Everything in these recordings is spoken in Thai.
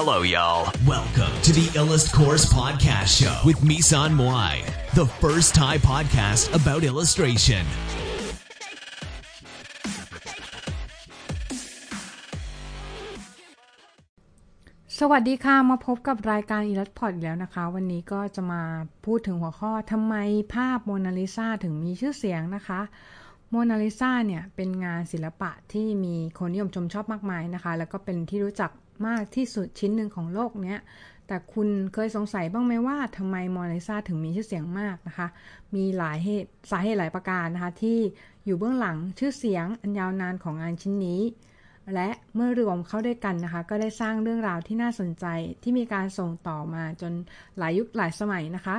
Hello, y'all. Welcome to the Illust Course Podcast Show with Misan Moai, the first Thai podcast about illustration. สวัสดีค่ะ มาพบกับรายการอีลัสพอดแล้วนะคะ วันนี้ก็จะมาพูดถึงหัวข้อทำไมภาพโมนาลิซาถึงมีชื่อเสียงนะคะโมนาลิซาเนี่ยเป็นงานศิลปะที่มีคนนิยมชมชอบมากมายนะคะ แล้วก็เป็นที่รู้จัก มากที่สุดชิ้นหนึ่งของโลกเนี้ย แต่คุณเคยสงสัยบ้างไหมว่าทำไมโมนาลิซาถึงมีชื่อเสียงมากนะคะ มีหลายเหตุสาเหตุหลายประการนะคะที่อยู่เบื้องหลังชื่อเสียงอันยาวนานของงานชิ้นนี้ และเมื่อรวมเข้าด้วยกันนะคะ ก็ได้สร้างเรื่องราวที่น่าสนใจที่มีการส่งต่อมาจนหลายยุคหลายสมัยนะคะ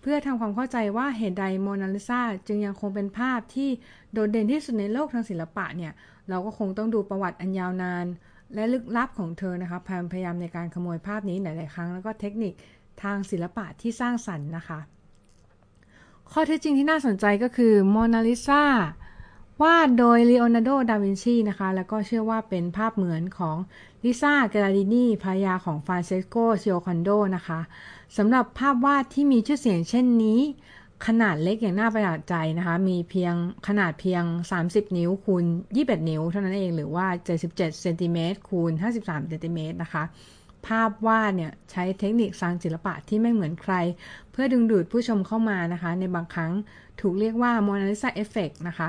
เพื่อทำความเข้าใจว่าเหตุใดโมนาลิซาจึงยังคงเป็นภาพที่โดดเด่นที่สุดในโลกทางศิลปะเนี่ย เราก็คงต้องดูประวัติอันยาวนาน และลึกลับของเธอนะคะพยายามในการขโมยภาพนี้หลาย ๆ ครั้ง แล้วก็เทคนิคทางศิลปะที่สร้างสรรค์นะคะ ข้อเท็จจริงที่น่าสนใจก็คือโมนาลิซาวาดโดยลีโอนาร์โด ดาวินชีนะคะ แล้วก็เชื่อว่าเป็นภาพเหมือนของลิซ่าเกราดินีภรรยาของฟรานเซสโกซิโอคอนโดนะคะสำหรับภาพวาดที่มีชื่อเสียงเช่นนี้ ขนาดเล็กอย่างน่าประหลาดใจนะคะ มีเพียงขนาดเพียง 30 นิ้วคูณ21 นิ้ว เท่านั้นเองหรือว่า 77เซนติเมตรคูณ53เซนติเมตรนะคะ ภาพวาดเนี่ยใช้เทคนิคสร้างศิลปะที่ไม่เหมือนใคร เพื่อดึงดูดผู้ชมเข้ามานะคะ ในบางครั้งถูกเรียกว่าโมนาลิซาเอฟเฟกนะคะ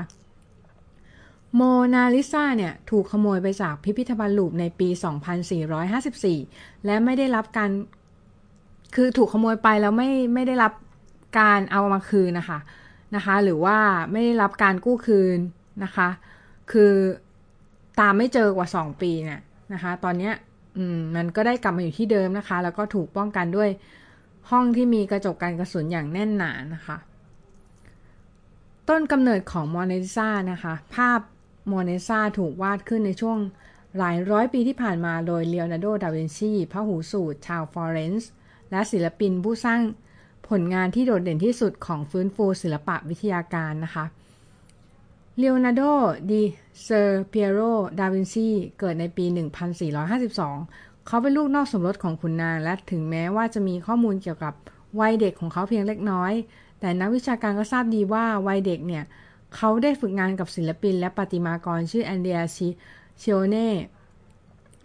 โมนาลิซาเนี่ยถูกขโมยไปจากพิพิธภัณฑ์ลูฟวร์ในปี 2454 และไม่ได้รับการ คือถูกขโมยไปแล้วไม่ไม่ได้รับ การเอามาคืนนะคะนะคะ หรือว่าไม่ได้รับการกู้คืนนะคะ คือตามไม่เจอกว่า 2 ปีเนี่ยนะคะ ตอนเนี้อืมมันก็ได้กลับมาอยู่ที่เดิมนะคะ แล้วก็ถูกป้องกันด้วยห้องที่มีกระจกกันกระสุนอย่างแน่นหนานะคะ ต้นกำเนิดของโมนาลิซานะคะ ภาพโมเนซาถูกวาดขึ้นในช่วงหลายร้อยปีที่ผ่านมาโดยเลโอนาร์โด ดาวินชีพระหูสูตร ชาวฟลอเรนซ์ และศิลปินผู้สร้าง ผลงานที่โดดเด่นที่สุดของฟื้นฟูศิลปะวิทยาการนะคะเลโอนาร์โด ดิเซอร์เปียโร ดาวินชีเกิดในปี 1452 เขาเป็นลูกนอกสมรสของคุณนางและถึงแม้ว่าจะมีข้อมูลเกี่ยวกับวัยเด็กของเขาเพียงเล็กน้อย แต่นักวิชาการก็ทราบดีว่าวัยเด็กเนี่ย เขาได้ฝึกงานกับศิลปินและประติมากรชื่อแอนเดียชิโอเน่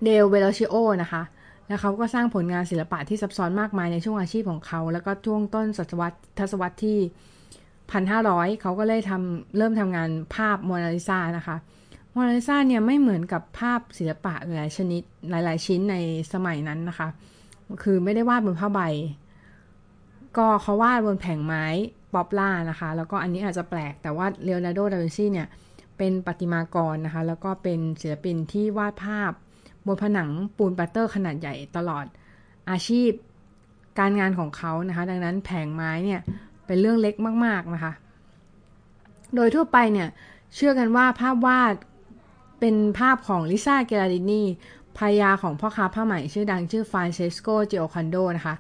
เดลเวโลชิโอนะคะ แล้วเขาก็สร้างผลงานศิลปะที่ซับซ้อนมากมายในช่วงอาชีพของเขา แล้วก็ช่วงต้นศตวรรษทศวรรษที่ 1,500 เขาก็เลยทำเริ่มทำงานภาพโมนาลิซานะคะโมนาลิซาเนี่ยไม่เหมือนกับภาพศิลปะหลายชนิดหลาย ๆ ชิ้นในสมัยนั้นนะคะ คือไม่ได้วาดบนผ้าใบ ก็เขาวาดบนแผงไม้ poplar นะคะ แล้วก็อันนี้อาจจะแปลกแต่ว่าเลโอนาร์โด ดาวินชีเนี่ยเป็นประติมากรนะคะ แล้วก็เป็นศิลปินที่วาดภาพ บนผนังปูนปลาสเตอร์ขนาดใหญ่ตลอดอาชีพการงานของเขานะคะ ดังนั้นแผงไม้เนี่ยเป็นเรื่องเล็กมาก ๆนะคะ โดยทั่วไปเนี่ยเชื่อกันว่าภาพวาดเป็นภาพของลิซ่าเกราดินีภรรยาของพ่อค้าผ้าไหมชื่อดังชื่อฟรานเชสโกเจโอคันโดนะคะ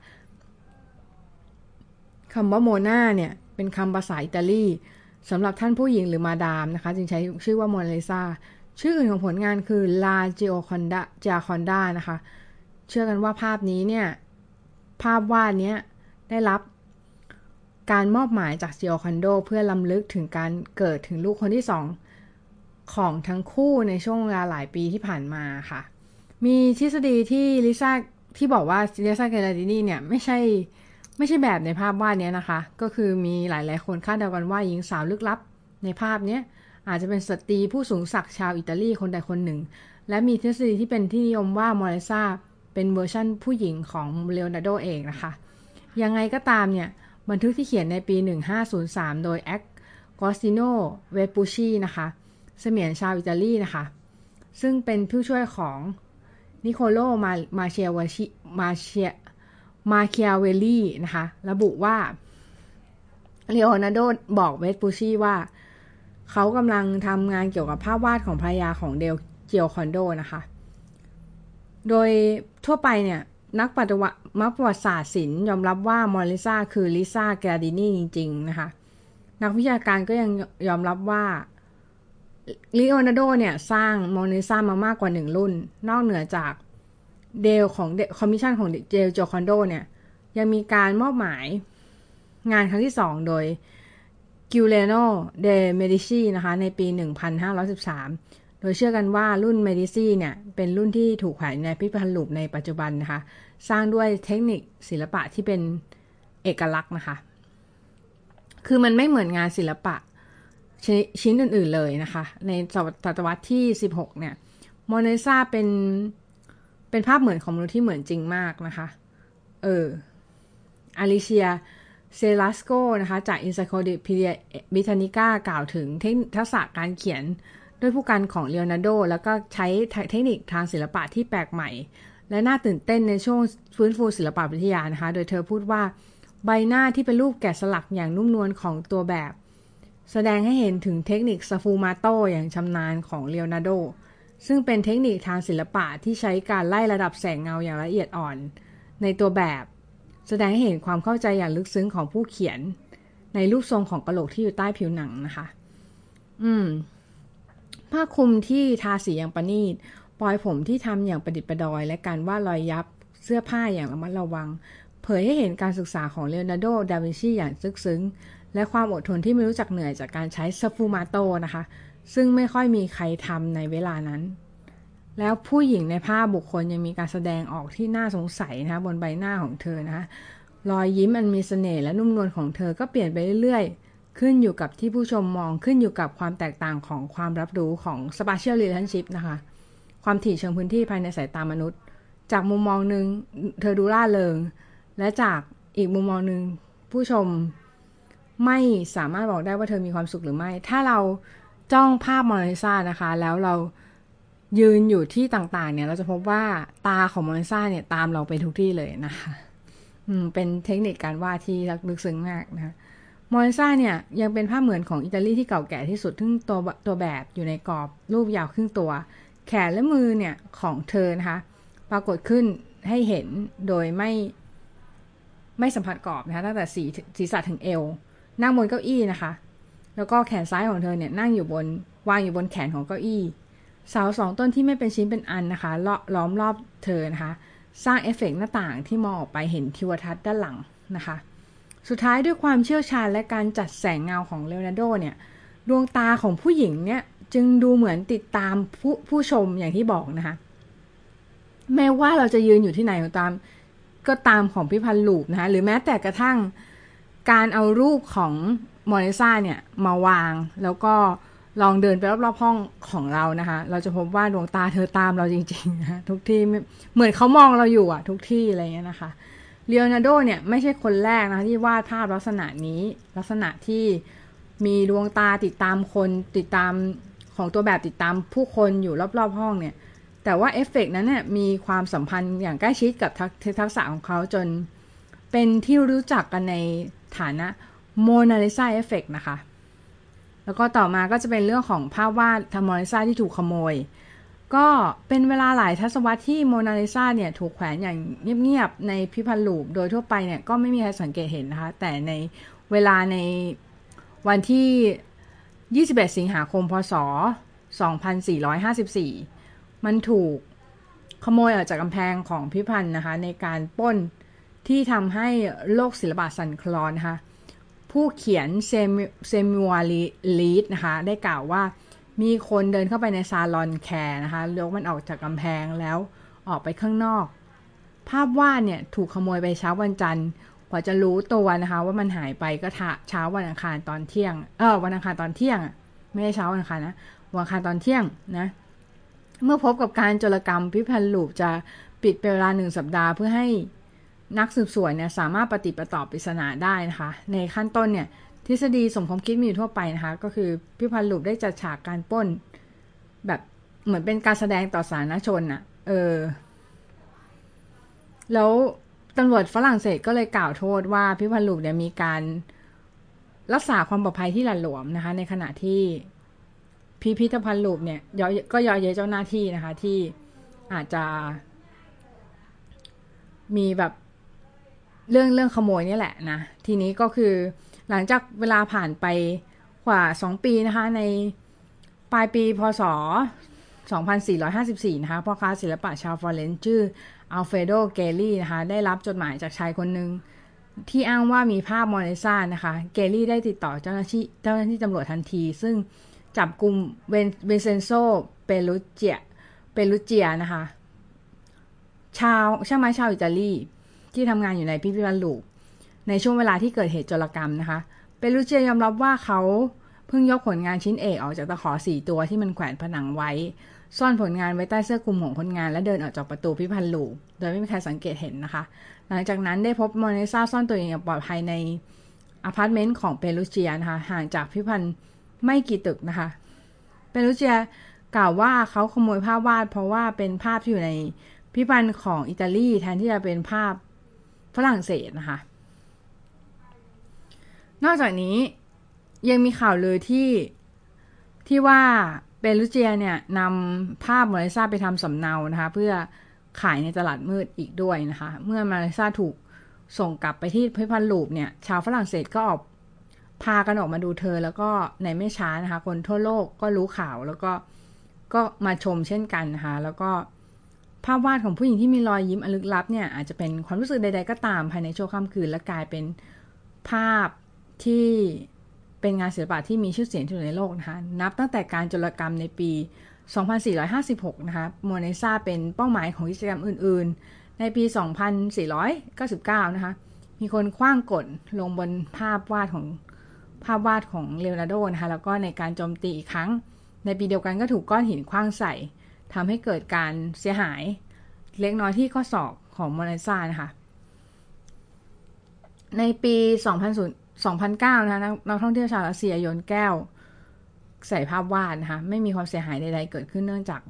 คำว่าโมนาเนี่ยเป็นคำภาษาอิตาลีสำหรับท่านผู้หญิงหรือมาดามนะคะ จึงใช้ชื่อว่าโมนาลิซา ชื่ออื่นของผลงานคือลาจิโอคอนดาจาคอนดานะคะ เชื่อกันว่าภาพนี้เนี่ย ภาพวาดนี้ได้รับการมอบหมายจากจิโอคอนโดเพื่อรำลึกถึงการเกิดถึงลูกคนที่สองของทั้งคู่ในช่วงเวลาหลายปีที่ผ่านมาค่ะ มีทฤษฎีที่ลิซ่าที่บอกว่าลิซ่าเกราดินีเนี่ย ไม่ใช่ไม่ใช่แบบในภาพวาดนี้นะคะ ก็คือมีหลายๆ คนคาดเดากันว่าหญิงสาวลึกลับในภาพนี้ อาจจะเป็นสตรีผู้สูงศักดิ์ชาวอิตาลีคนใดคนหนึ่ง และมีทฤษฎีที่เป็นที่นิยมว่าโมนาลิซาเป็นเวอร์ชั่นผู้หญิงของเลโอนาร์โดเองนะคะ ยังไงก็ตามเนี่ย บันทึกที่เขียนในปี 1503 โดยแอคกอสติโน เวปูชีนะคะเสมียนชาวอิตาลีนะคะ ซึ่งเป็นผู้ช่วยของนิโคโลมามาเชียวชิมาเชียมาเคียเวลลี่นะคะ ระบุว่าเลโอนาร์โดบอกเวสปูชีว่า เขากำลังทำงานเกี่ยวกับภาพวาดของภรรยาของเดลเจียวคอนโดนะคะ โดยทั่วไปเนี่ย นักปฏิวัตินักประวัติศาสตร์ศิลป์ยอมรับว่าโมนาลิซาคือลิซ่าเกราดินีจริง ๆ นะคะ นักวิชาการก็ยังยอมรับว่าลีโอนาร์โดเนี่ยสร้างโมนาลิซามามากกว่าหนึ่งรุ่น นอกเหนือจากเดลของคอมมิชชั่นของเดลโจคอนโดเนี่ย ยังมีการมอบหมายงานครั้งที่สองโดย กิเลโนเดเมดิซีนะคะในปี 1513 โดยเชื่อกันว่ารุ่นเมดิซีเนี่ย เป็นรุ่นที่ถูกแขวนในพิพิธภัณฑ์ลูฟวร์ในปัจจุบันนะคะ สร้างด้วยเทคนิคศิลปะที่เป็นเอกลักษณ์นะคะ คือมันไม่เหมือนงานศิลปะชชิ้นอื่นๆเลยนะคะ ในศตวรรษที่ 16 เนี่ยโมนาลิซาเป็นเป็นภาพเหมือนของมนุษย์ที่เหมือนจริงมากนะคะ เอออลิเชีย เซลัสโกนะคะจาก Encyclopedia Britannica กล่าวถึงทักษะการเขียนด้วยผู้กันของเลโอนาร์โด แล้วก็ใช้เทคนิคทางศิลปะที่แปลกใหม่ และน่าตื่นเต้นในช่วงฟื้นฟูศิลปะวิทยานะคะ โดยเธอพูดว่าใบหน้าที่เป็นรูปแกะสลักอย่างนุ่มนวลของตัวแบบ แสดงให้เห็นถึงเทคนิคสฟูมาโตอย่างชำนาญของเลโอนาร์โด ซึ่งเป็นเทคนิคทางศิลปะที่ใช้การไล่ระดับแสงเงาอย่างละเอียดอ่อน ในตัวแบบ แสดงให้เห็นความเข้าใจอย่างลึกซึ้งของผู้เขียน ในรูปทรงของกระโหลกที่อยู่ใต้ผิวหนังนะคะ อืม ผ้าคลุมที่ทาสีอย่างประณีตปลอยผมที่ทำอย่างประดิษฐ์ประดอย และการวาดรอยยับเสื้อผ้าอย่างระมัดระวัง เผยให้เห็นการศึกษาของเลโอนาร์โด ดาวินชีอย่างซึกซึ้ง และความอดทนที่ไม่รู้จักเหนื่อยจากการใช้สฟูมาโตนะคะ ซึ่งไม่ค่อยมีใครทำในเวลานั้น แล้วผู้หญิงในภาพบุคคลยังมีการแสดงออกที่น่าสงสัยนะคะบนใบหน้าของเธอนะคะรอยยิ้มอันมีสเสน่ห์และนุ่มนวลของเธอก็เปลี่ยนไปเรื่อยๆ ขึ้นอยู่กับที่ผู้ชมมองขึ้นอยู่กับความแตกต่างของความรับรู้ของ spatial relationship นะคะ ความถี่เชิงพื้นที่ภายในสายตามนุษย์ จากมุมมองหนึ่งเธอดูล่าเริง และจากอีกมุมมองหนึ่งผู้ชมไม่สามารถบอกได้ว่าเธอมีความสุขหรือไม่ ถ้าเราจ้องภาพมอนิซานะคะ แล้วเรา ยืนอยู่ที่ต่างๆ เนี่ย เราจะพบว่าตาของมอนิซ่าเนี่ยตามเราไปทุกที่เลยนะคะอืมเป็นเทคนิคการวาดที่ลึกซึ้งมากนะคะมอนิซ่าเนี่ยยังเป็นภาพเหมือนของอิตาลีที่เก่าแก่ที่สุดทึ่งตัวตัวแบบอยู่ในกรอบรูปยาวครึ่งตัว แขนและมือเนี่ยของเธอนะคะ ปรากฏขึ้นให้เห็นโดยไม่ไม่สัมผัสกรอบนะคะตั้งแต่สีศีรษะถึงเอว นั่งบนเก้าอี้นะคะ แล้วก็แขนซ้ายของเธอเนี่ยนั่งอยู่บนวางอยู่บนแขนของเก้าอี้ เสาสองต้นที่ไม่เป็นชิ้นเป็นอันนะคะล้อมรอบเธอนะคะ สร้างเอฟเฟกหน้าต่างที่มองออกไปเห็นทิวทัศน์ด้านหลังนะคะ สุดท้ายด้วยความเชี่ยวชาญและการจัดแสงเงาของเลโอนาร์โดเนี่ยดวงตาของผู้หญิงเนี่ยจึงดูเหมือนติดตามผู้ผู้ชมอย่างที่บอกนะคะ แม้ว่าเราจะยืนอยู่ที่ไหนก็ตามก็ตามของพิพันธ์ลูปนะคะหรือแม้แต่กระทั่งการเอารูปของมอนิซ่าเนี่ยมาวางแล้วก็ ลองเดินไปรอบๆห้องของเรานะคะ เราจะพบว่าดวงตาเธอตามเราจริงๆนะทุกที่เหมือนเขามองเราอยู่อะทุกที่อะไรเงี้ยนะคะเลโอนาร์โดเนี่ยไม่ใช่คนแรกนะที่วาดภาพลักษณะนี้ลักษณะที่มีดวงตาติดตามคนติดตามของตัวแบบติดตามผู้คนอยู่รอบๆห้องเนี่ย แต่ว่าเอฟเฟกนั้นเนี่ยมีความสัมพันธ์อย่างใกล้ชิดกับทักษะของเขาจนเป็นที่รู้จักกันในฐานะโมนาลิซาเอฟเฟกนะคะ แล้วก็ต่อมาก็จะเป็นเรื่องของภาพวาดโมนาลิซาที่ถูกขโมย ก็เป็นเวลาหลายทศวรรษที่โมนาลิซาเนี่ยถูกแขวนอย่างเงียบๆในพิพันธ์ลูปโดยทั่วไปเนี่ยก็ไม่มีใครสังเกตเห็นนะคะ แต่ในเวลาในวันที่ 21 สิงหาคม พศ 2454 มันถูกขโมยออกจากกำแพงของพิพันธ์นะคะ ในการป้นที่ทำให้โลกศิลปะสั่นคลอนนะคะ ผู้เขียนเซมิวาลีดนะคะ ได้กล่าวว่ามีคนเดินเข้าไปในซาลอนแคร์นะคะยกมันออกจากกำแพงแล้วออกไปข้างนอก ภาพวาดเนี่ยถูกขโมยไปเช้าวันจันทร์กว่าจะรู้ตัวนะคะ ว่ามันหายไปก็เช้าวันอังคารตอนเที่ยง เออวันอังคารตอนเที่ยง ไม่ใช่เช้าวันอังคารนะวันอังคารตอนเที่ยงนะเมื่อพบกับการโจรกรรมพิพิธภัณฑ์ลูฟวร์จะปิดเป็นเวลาหนึ่งสัปดาห์เพื่อให้ นักสืบสวนเนี่ยสามารถปะติดปะต่อปริศนาได้นะคะ ในขั้นต้นเนี่ยทฤษฎีสมคบคิดมีอยู่ทั่วไปนะคะ ก็คือพิพันธ์ลูปได้จัดฉากการป้น แบบเหมือนเป็นการแสดงต่อสาธารณชนอะเออ แล้วตำรวจฝรั่งเศสก็เลยกล่าวโทษว่าพิพันธ์ลูปเนี่ยมีการรักษาความปลอดภัยที่หละหลวมนะคะ ในขณะที่พิพิธภัณฑ์ลูปเนี่ยก็ยอเยเจ้าหน้าที่นะคะ ที่อาจจะมีแบบ เรื่องเรื่องขโมยนี่แหละนะ ทีนี้ก็คือหลังจากเวลาผ่านไปกว่าสองปีนะคะ ในปลายปีพศ 2454 นะคะพ่อค้าศิลปะชาวฟลอเรนซ์ชื่ออัลเฟโดเกลลี่นะคะ ได้รับจดหมายจากชายคนหนึ่งที่อ้างว่ามีภาพโมนาลิซานะคะ เกลลี่ได้ติดต่อเจ้าหน้าที่เจ้าหน้าที่ตำรวจทันที ซึ่งจับกลุ่มเวนเวเซนโซเปรุเจียเปรุเจียนะคะ ชาวช่างไม้ชาวอิตาลี ที่ทำงานอยู่ในพิพิธภัณฑ์ลูฟวร์ในช่วงเวลาที่เกิดเหตุโจรกรรมนะคะ เปรุเจียยอมรับว่าเขาเพิ่งยกผลงานชิ้นเอกออกจากตะขอสี่ตัวที่มันแขวนผนังไว้ ซ่อนผลงานไว้ใต้เสื้อคลุมของคนงานและเดินออกจากประตูพิพิธภัณฑ์ลูฟวร์โดยไม่มีใครสังเกตเห็นนะคะ หลังจากนั้นได้พบโมนาลิซาซ่อนตัวเองอย่างปลอดภัยในอพาร์ตเมนต์ของเปรุเจียนะคะห่างจากพิพิธภัณฑ์ไม่กี่ตึกนะคะ เปรุเจียกล่าวว่าเขาขโมยภาพวาด เพราะว่าเป็นภาพที่อยู่ในพิพิธภัณฑ์ของอิตาลีแทนที่จะเป็นภาพ ฝรั่งเศสนะคะ นอกจากนี้ยังมีข่าวเลยที่ที่ว่าเปรูเจียเนี่ยนำภาพมาเลเซียไปทำสำเนานะคะ เพื่อขายในตลาดมืดอีกด้วยนะคะ เมื่อมาเลเซียถูกส่งกลับไปที่พิพันธ์ลูปเนี่ย ชาวฝรั่งเศสก็ออกพากันออกมาดูเธอ แล้วก็ในไม่ช้านะคะ คนทั่วโลกก็รู้ข่าวแล้วก็ก็มาชมเช่นกันนะคะ แล้วก็ ภาพวาดของผู้หญิงที่มีรอยยิ้มอลึกลับเนี่ยอาจจะเป็นความรู้สึกใด ๆ ก็ตามภายในชั่วข้ามคืน และกลายเป็นภาพที่เป็นงานศิลปะที่มีชื่อเสียงที่สุดในโลกนะคะนับตั้งแต่การจรกรรมในปี 2456 นะคะโมเนซาเป็นเป้าหมายของกิจกรรมอื่น ๆ ในปี 2499 นะคะมีคนคว้างกดลงบนภาพวาดของภาพวาดของเลโอนาร์โดนะคะแล้วก็ในการโจมตีอีกครั้ง ในปีเดียวกันก็ถูกก้อนหินคว้างใส่ ทำให้เกิดการเสียหาย เล็กน้อยที่ข้อศอกของโมนาลิซานะคะ ในปี2009 นะคะนักท่องเที่ยวชาวรัสเซียโยนแก้ว ใส่ภาพวาดนะคะ ไม่มีความเสียหายใดๆเกิดขึ้นเนื่องจาก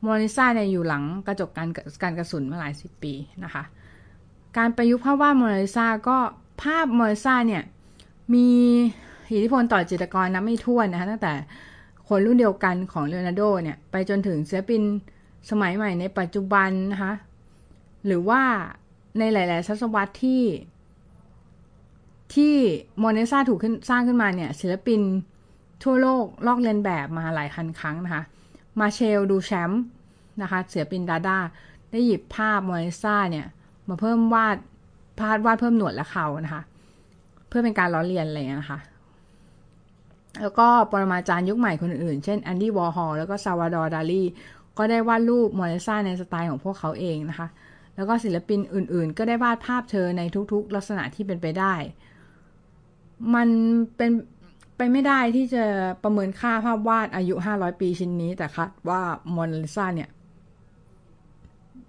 โมนาลิซาเนี่ยอยู่หลังกระจกการการกระสุนมาหลายสิบปีนะคะ การประยุกต์ภาพวาดโมนาลิซาก็ภาพโมนาลิซาเนี่ยมีอิทธิพลต่อจิตรกรนับไม่ถ้วนนะคะตั้งแต่ คนรุ่นเดียวกันของเลโอนาร์โดเนี่ย ไปจนถึงศิลปินสมัยใหม่ในปัจจุบันนะคะ หรือว่าในหลาย ๆ ศตวรรษที่ ที่โมเนซาถูกขึ้นสร้างขึ้นมาเนี่ย ศิลปินทั่วโลกลอกเลียนแบบมาหลายพันครั้งนะคะ มาร์เซลดูชองป์นะคะศิลปินดาดาได้หยิบภาพโมนาลิซาเนี่ยมาเพิ่มวาดพาดวาดเพิ่มหนวดและเครานะคะ เพื่อเป็นการล้อเลียนอะไรนะคะ แล้วก็ปรมาจารย์ยุคใหม่คนอื่น เช่นแอนดี้วอร์ฮอลแล้วก็ซัลวาดอร์ดาลีก็ได้วาดรูปโมนาลิซาในสไตล์ของพวกเขาเองนะคะ แล้วก็ศิลปินอื่นๆ ก็ได้วาดภาพเธอในทุกๆ ลักษณะที่เป็นไปได้ มันเป็นไปไม่ได้ที่จะประเมินค่าภาพวาดอายุ 500 ปีชิ้นนี้ แต่คะว่าโมนาลิซาเนี่ย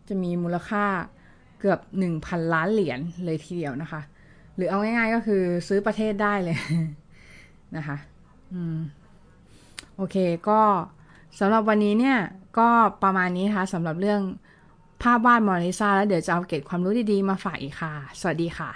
จะมีมูลค่าเกือบ 1,000 ล้านเหรียญเลยทีเดียวนะคะ หรือเอาง่ายๆก็คือซื้อประเทศได้เลยนะคะ โอเค ก็สำหรับวันนี้เนี่ย ก็ประมาณนี้ค่ะสำหรับเรื่องภาพวาดมอนิซาแล้วเดี๋ยวจะเอาเก็บความรู้ดีๆ มาฝากอีกค่ะ สวัสดีค่ะ